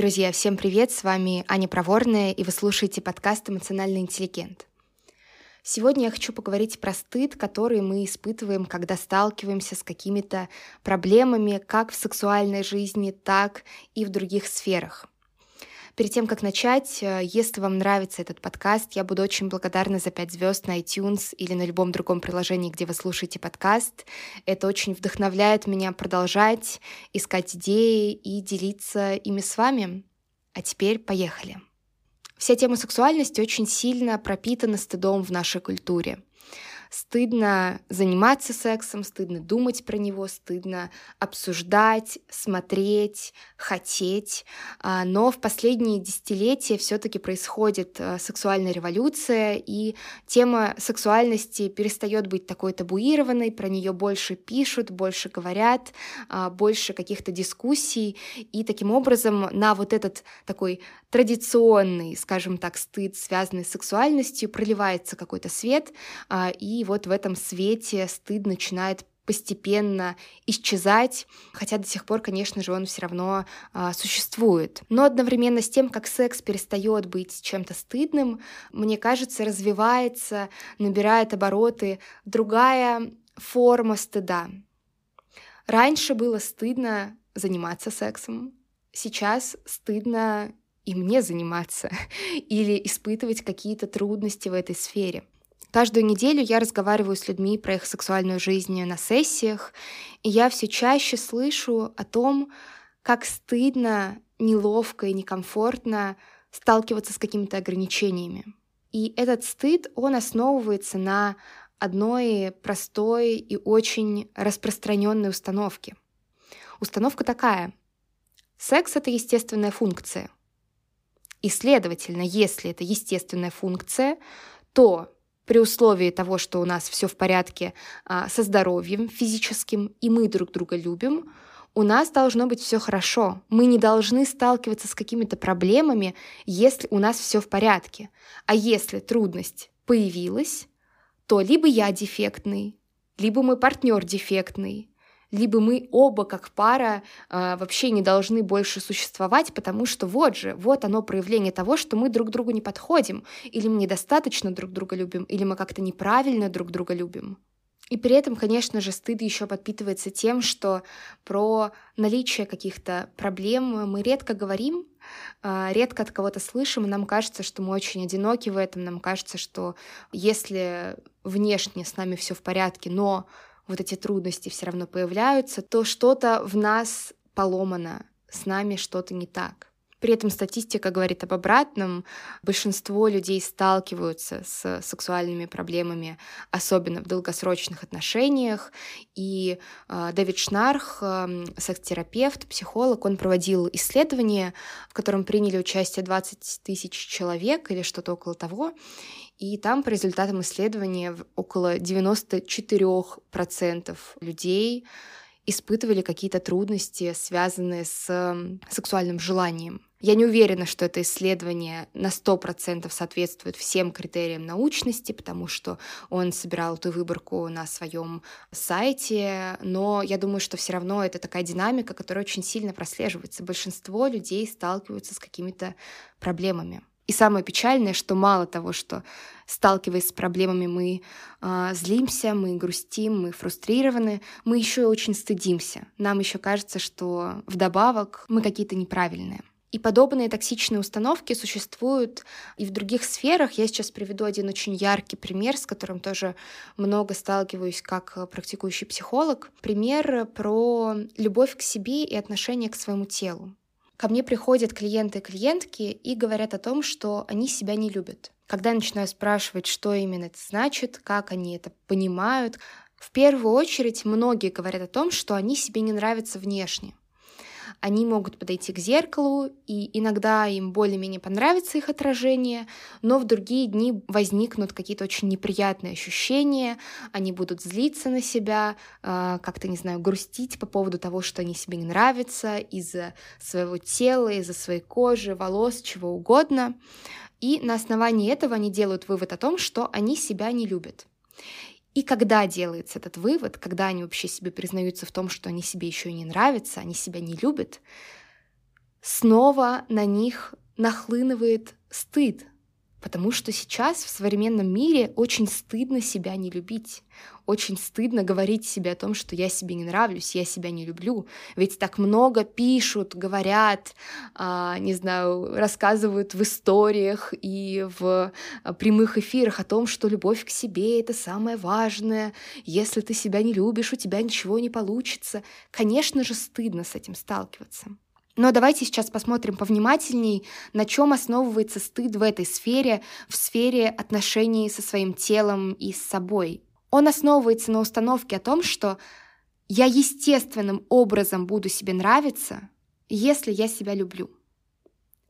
Друзья, всем привет! С вами Аня Проворная, и вы слушаете подкаст «Эмоциональный интеллигент». Сегодня я хочу поговорить про стыд, который мы испытываем, когда сталкиваемся с какими-то проблемами как в сексуальной жизни, так и в других сферах. Перед тем, как начать, э, если вам нравится этот подкаст, я буду очень благодарна за 5 звезд на iTunes или на любом другом приложении, где вы слушаете подкаст. Это очень вдохновляет меня продолжать искать идеи и делиться ими с вами. А теперь поехали. Вся тема сексуальности очень сильно пропитана стыдом в нашей культуре. Стыдно заниматься сексом, стыдно думать про него, стыдно обсуждать, смотреть, хотеть. А, но в последние десятилетия все-таки происходит а, сексуальная революция, и тема сексуальности перестает быть такой табуированной, про нее больше пишут, больше говорят, а, больше каких-то дискуссий, и таким образом на вот этот такой традиционный, скажем так, стыд, связанный с сексуальностью, проливается какой-то свет, и и вот в этом свете стыд начинает постепенно исчезать, хотя до сих пор, конечно же, он все равно а, существует. Но одновременно с тем, как секс перестает быть чем-то стыдным, мне кажется, развивается, набирает обороты другая форма стыда. Раньше было стыдно заниматься сексом, сейчас стыдно и мне заниматься или испытывать какие-то трудности в этой сфере. Каждую неделю я разговариваю с людьми про их сексуальную жизнь на сессиях, и я все чаще слышу о том, как стыдно, неловко и некомфортно сталкиваться с какими-то ограничениями. И этот стыд, он основывается на одной простой и очень распространенной установке. Установка такая. Секс — это естественная функция. И, следовательно, если это естественная функция, то при условии того, что у нас все в порядке а, со здоровьем физическим, и мы друг друга любим, у нас должно быть все хорошо. Мы не должны сталкиваться с какими-то проблемами, если у нас все в порядке. А если трудность появилась, то либо я дефектный, либо мой партнер дефектный, либо мы оба как пара э, вообще не должны больше существовать, потому что вот же, вот оно проявление того, что мы друг другу не подходим, или мы недостаточно друг друга любим, или мы как-то неправильно друг друга любим. И при этом, конечно же, стыд еще подпитывается тем, что про наличие каких-то проблем мы редко говорим, а, редко от кого-то слышим, и нам кажется, что мы очень одиноки в этом, нам кажется, что если внешне с нами все в порядке, но вот эти трудности все равно появляются, то что-то в нас поломано, с нами что-то не так. При этом статистика говорит об обратном. Большинство людей сталкиваются с сексуальными проблемами, особенно в долгосрочных отношениях. И э, Дэвид Шнарх, э, секс-терапевт, психолог, он проводил исследование, в котором приняли участие 20 тысяч человек или что-то около того. И там по результатам исследования около 94% людей испытывали какие-то трудности, связанные с сексуальным желанием. Я не уверена, что это исследование на 100% соответствует всем критериям научности, потому что он собирал эту выборку на своем сайте, но я думаю, что все равно это такая динамика, которая очень сильно прослеживается. Большинство людей сталкиваются с какими-то проблемами. И самое печальное, что мало того, что сталкиваясь с проблемами, мы э, злимся, мы грустим, мы фрустрированы, мы еще и очень стыдимся. Нам еще кажется, что вдобавок мы какие-то неправильные. И подобные токсичные установки существуют и в других сферах. Я сейчас приведу один очень яркий пример, с которым тоже много сталкиваюсь как практикующий психолог. Пример про любовь к себе и отношение к своему телу. Ко мне приходят клиенты и клиентки и говорят о том, что они себя не любят. Когда я начинаю спрашивать, что именно это значит, как они это понимают, в первую очередь многие говорят о том, что они себе не нравятся внешне. Они могут подойти к зеркалу, и иногда им более-менее понравится их отражение, но в другие дни возникнут какие-то очень неприятные ощущения, они будут злиться на себя, а, как-то, не знаю, грустить по поводу того, что они себе не нравятся из-за своего тела, из-за своей кожи, волос, чего угодно. И на основании этого они делают вывод о том, что они себя не любят. И когда делается этот вывод, когда они вообще себе признаются в том, что они себе еще и не нравятся, они себя не любят, снова на них нахлынывает стыд, Потому что сейчас в современном мире очень стыдно себя не любить. Очень стыдно говорить себе о том, что я себе не нравлюсь, я себя не люблю. Ведь так много пишут, говорят, а, не знаю, рассказывают в историях и в а, прямых эфирах о том, что любовь к себе — это самое важное. Если ты себя не любишь, у тебя ничего не получится. Конечно же, стыдно с этим сталкиваться. Но давайте сейчас посмотрим повнимательней, на чем основывается стыд в этой сфере, в сфере отношений со своим телом и с собой. Он основывается на установке о том, что я естественным образом буду себе нравиться, если я себя люблю.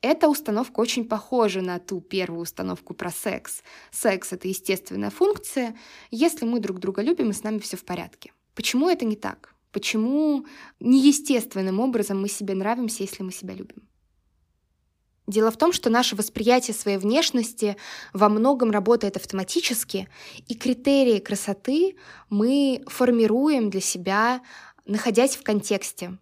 Эта установка очень похожа на ту первую установку про секс. Секс — это естественная функция. Если мы друг друга любим, и с нами все в порядке. Почему это не так? Почему неестественным образом мы себе нравимся, если мы себя любим? Дело в том, что наше восприятие своей внешности во многом работает автоматически, и критерии красоты мы формируем для себя, находясь в контексте.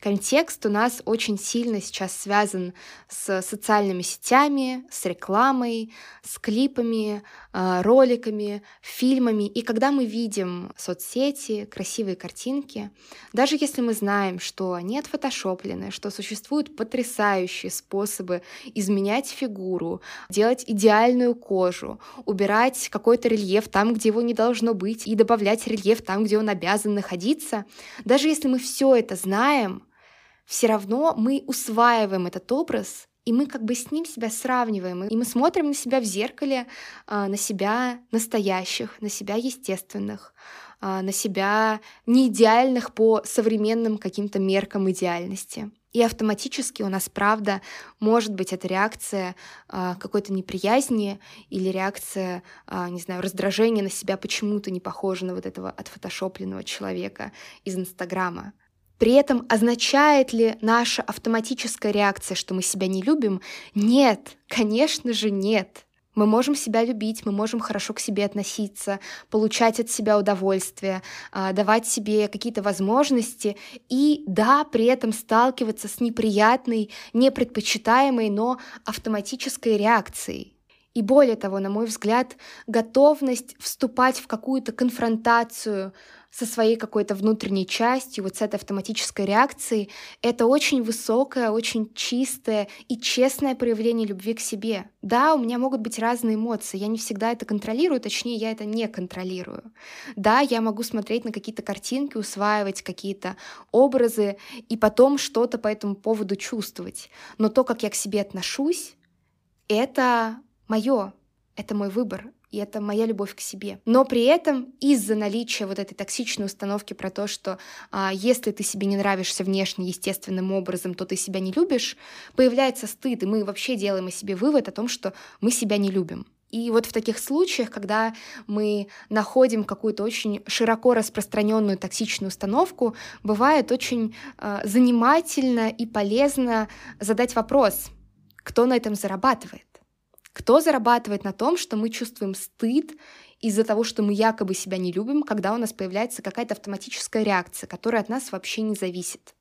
Контекст у нас очень сильно сейчас связан с социальными сетями, с рекламой, с клипами, а, роликами, фильмами. И когда мы видим соцсети, красивые картинки, даже если мы знаем, что они отфотошоплены, что существуют потрясающие способы изменять фигуру, делать идеальную кожу, убирать какой-то рельеф там, где его не должно быть, и добавлять рельеф там, где он обязан находиться, даже если мы все это знаем, все равно мы усваиваем этот образ, и мы как бы с ним себя сравниваем, и мы смотрим на себя в зеркале, а, на себя настоящих, на себя естественных, а, на себя не идеальных по современным каким-то меркам идеальности. И автоматически у нас, правда, может быть эта реакция э, какой-то неприязни или реакция, не знаю, раздражения на себя почему-то не похожа на вот этого отфотошопленного человека из Инстаграма. При этом означает ли наша автоматическая реакция, что мы себя не любим? Нет, конечно же нет. Мы можем себя любить, мы можем хорошо к себе относиться, получать от себя удовольствие, а, давать себе какие-то возможности и, да, при этом сталкиваться с неприятной, непредпочитаемой, но автоматической реакцией. И более того, на мой взгляд, готовность вступать в какую-то конфронтацию со своей какой-то внутренней частью, вот с этой автоматической реакцией, это очень высокое, очень чистое и честное проявление любви к себе. Да, у меня могут быть разные эмоции, я не всегда это контролирую, точнее, я это не контролирую. Да, я могу смотреть на какие-то картинки, усваивать какие-то образы и потом что-то по этому поводу чувствовать. Но то, как я к себе отношусь, это мое, это мой выбор, и это моя любовь к себе. Но при этом из-за наличия вот этой токсичной установки про то, что а, если ты себе не нравишься внешне естественным образом, то ты себя не любишь, появляется стыд, и мы вообще делаем о себе вывод о том, что мы себя не любим. И вот в таких случаях, когда мы находим какую-то очень широко распространенную токсичную установку, бывает очень э, занимательно и полезно задать вопрос, кто на этом зарабатывает. Кто зарабатывает на том, что мы чувствуем стыд из-за того, что мы якобы себя не любим, когда у нас появляется какая-то автоматическая реакция, которая от нас вообще не зависит?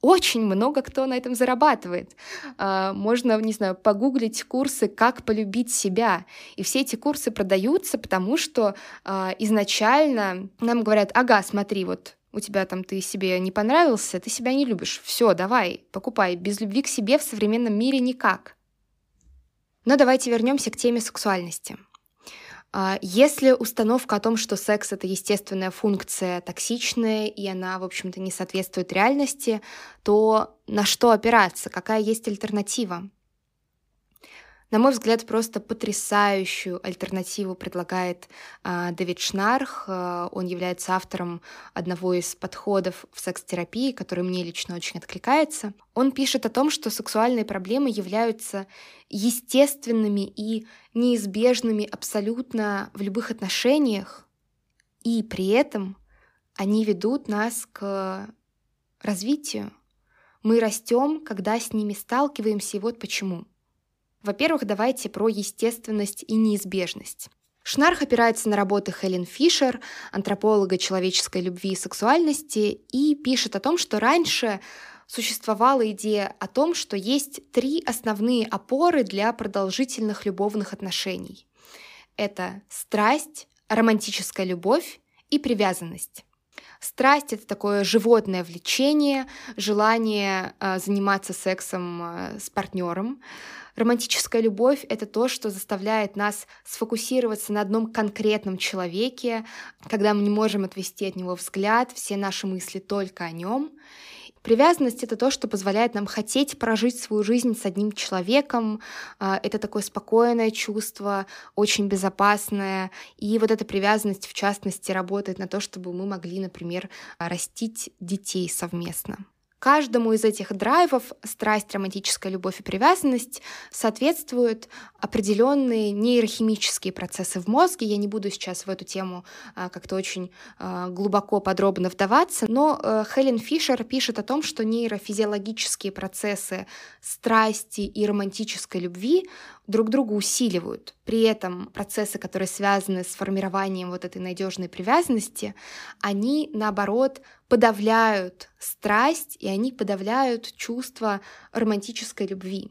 Очень много кто на этом зарабатывает. А, можно, не знаю, погуглить курсы «Как полюбить себя». И все эти курсы продаются, потому что а, изначально нам говорят, ага, смотри, вот у тебя там ты себе не понравился, ты себя не любишь. Все, давай, покупай. Без любви к себе в современном мире никак. Но давайте вернемся к теме сексуальности. А, если установка о том, что секс — это естественная функция, токсичная, и она, в общем-то, не соответствует реальности, то на что опираться? Какая есть альтернатива? На мой взгляд, просто потрясающую альтернативу предлагает э, Дэвид Шнарх. Э, он является автором одного из подходов в секс-терапии, который мне лично очень откликается. Он пишет о том, что сексуальные проблемы являются естественными и неизбежными абсолютно в любых отношениях, и при этом они ведут нас к развитию. Мы растем, когда с ними сталкиваемся, и вот почему. Во-первых, давайте про естественность и неизбежность. Шнарх опирается на работы Хелен Фишер, антрополога человеческой любви и сексуальности, и пишет о том, что раньше существовала идея о том, что есть три основные опоры для продолжительных любовных отношений. Это страсть, романтическая любовь и привязанность. Страсть это такое животное влечение, желание э, заниматься сексом э, с партнером. Романтическая любовь это то, что заставляет нас сфокусироваться на одном конкретном человеке, когда мы не можем отвести от него взгляд, все наши мысли только о нем. Привязанность — это то, что позволяет нам хотеть прожить свою жизнь с одним человеком. А, это такое спокойное чувство, очень безопасное. И вот эта привязанность, в частности, работает на то, чтобы мы могли, например, растить детей совместно. Каждому из этих драйвов страсть, романтическая любовь и привязанность соответствуют определенные нейрохимические процессы в мозге. Я не буду сейчас в эту тему а, как-то очень а, глубоко, подробно вдаваться, но а, Хелен Фишер пишет о том, что нейрофизиологические процессы страсти и романтической любви друг друга усиливают. При этом процессы, которые связаны с формированием вот этой надежной привязанности, они, наоборот, подавляют страсть, и они подавляют чувство романтической любви.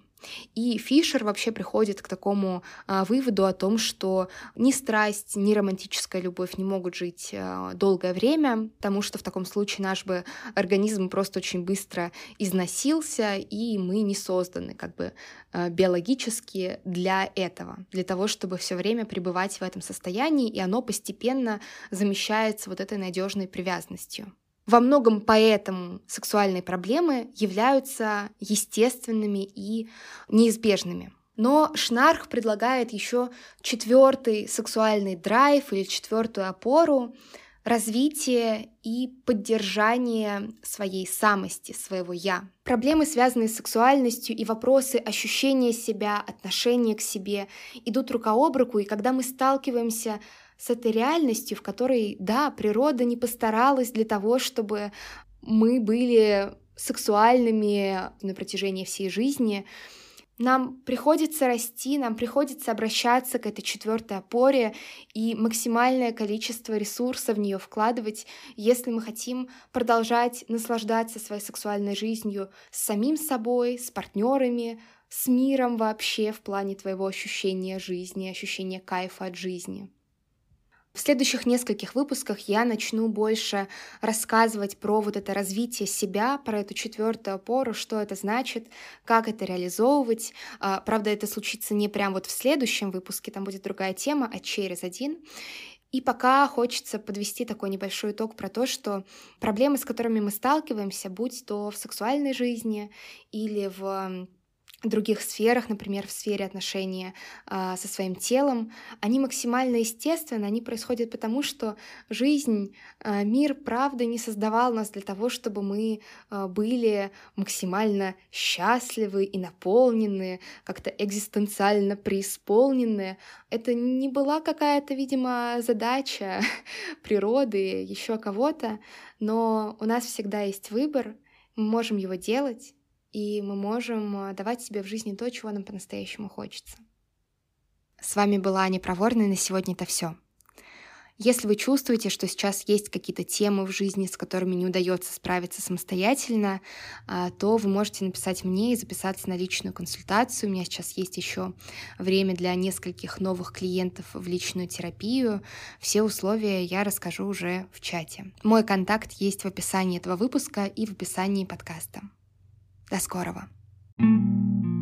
И Фишер вообще приходит к такому а, выводу о том, что ни страсть, ни романтическая любовь не могут жить а, долгое время, потому что в таком случае наш бы организм просто очень быстро износился, и мы не созданы как бы а, биологически для этого, для того, чтобы все время пребывать в этом состоянии, и оно постепенно замещается вот этой надежной привязанностью. Во многом поэтому сексуальные проблемы являются естественными и неизбежными. Но Шнарх предлагает еще четвертый сексуальный драйв или четвертую опору развитие и поддержание своей самости, своего «я». Проблемы, связанные с сексуальностью и вопросы ощущения себя, отношения к себе идут рука об руку, и когда мы сталкиваемся с этой реальностью, в которой, да, природа не постаралась для того, чтобы мы были сексуальными на протяжении всей жизни, нам приходится расти, нам приходится обращаться к этой четвертой опоре и максимальное количество ресурсов в нее вкладывать, если мы хотим продолжать наслаждаться своей сексуальной жизнью с самим собой, с партнерами, с миром вообще в плане твоего ощущения жизни, ощущения кайфа от жизни. В следующих нескольких выпусках я начну больше рассказывать про вот это развитие себя, про эту четвертую опору, что это значит, как это реализовывать. А, правда, это случится не прямо вот в следующем выпуске, там будет другая тема, а через один. И пока хочется подвести такой небольшой итог про то, что проблемы, с которыми мы сталкиваемся, будь то в сексуальной жизни или в других сферах, например, в сфере отношения э, со своим телом, они максимально естественны, они происходят потому, что жизнь, э, мир, правда, не создавал нас для того, чтобы мы э, были максимально счастливы и наполнены, как-то экзистенциально преисполнены. Это не была какая-то, видимо, задача природы, еще кого-то, но у нас всегда есть выбор, мы можем его делать, и мы можем э, давать себе в жизни то, чего нам по-настоящему хочется. С вами была Аня Проворная, на сегодня это все. Если вы чувствуете, что сейчас есть какие-то темы в жизни, с которыми не удается справиться самостоятельно, а, то вы можете написать мне и записаться на личную консультацию. У меня сейчас есть еще время для нескольких новых клиентов в личную терапию. Все условия я расскажу уже в чате. Мой контакт есть в описании этого выпуска и в описании подкаста. До скорого! thank you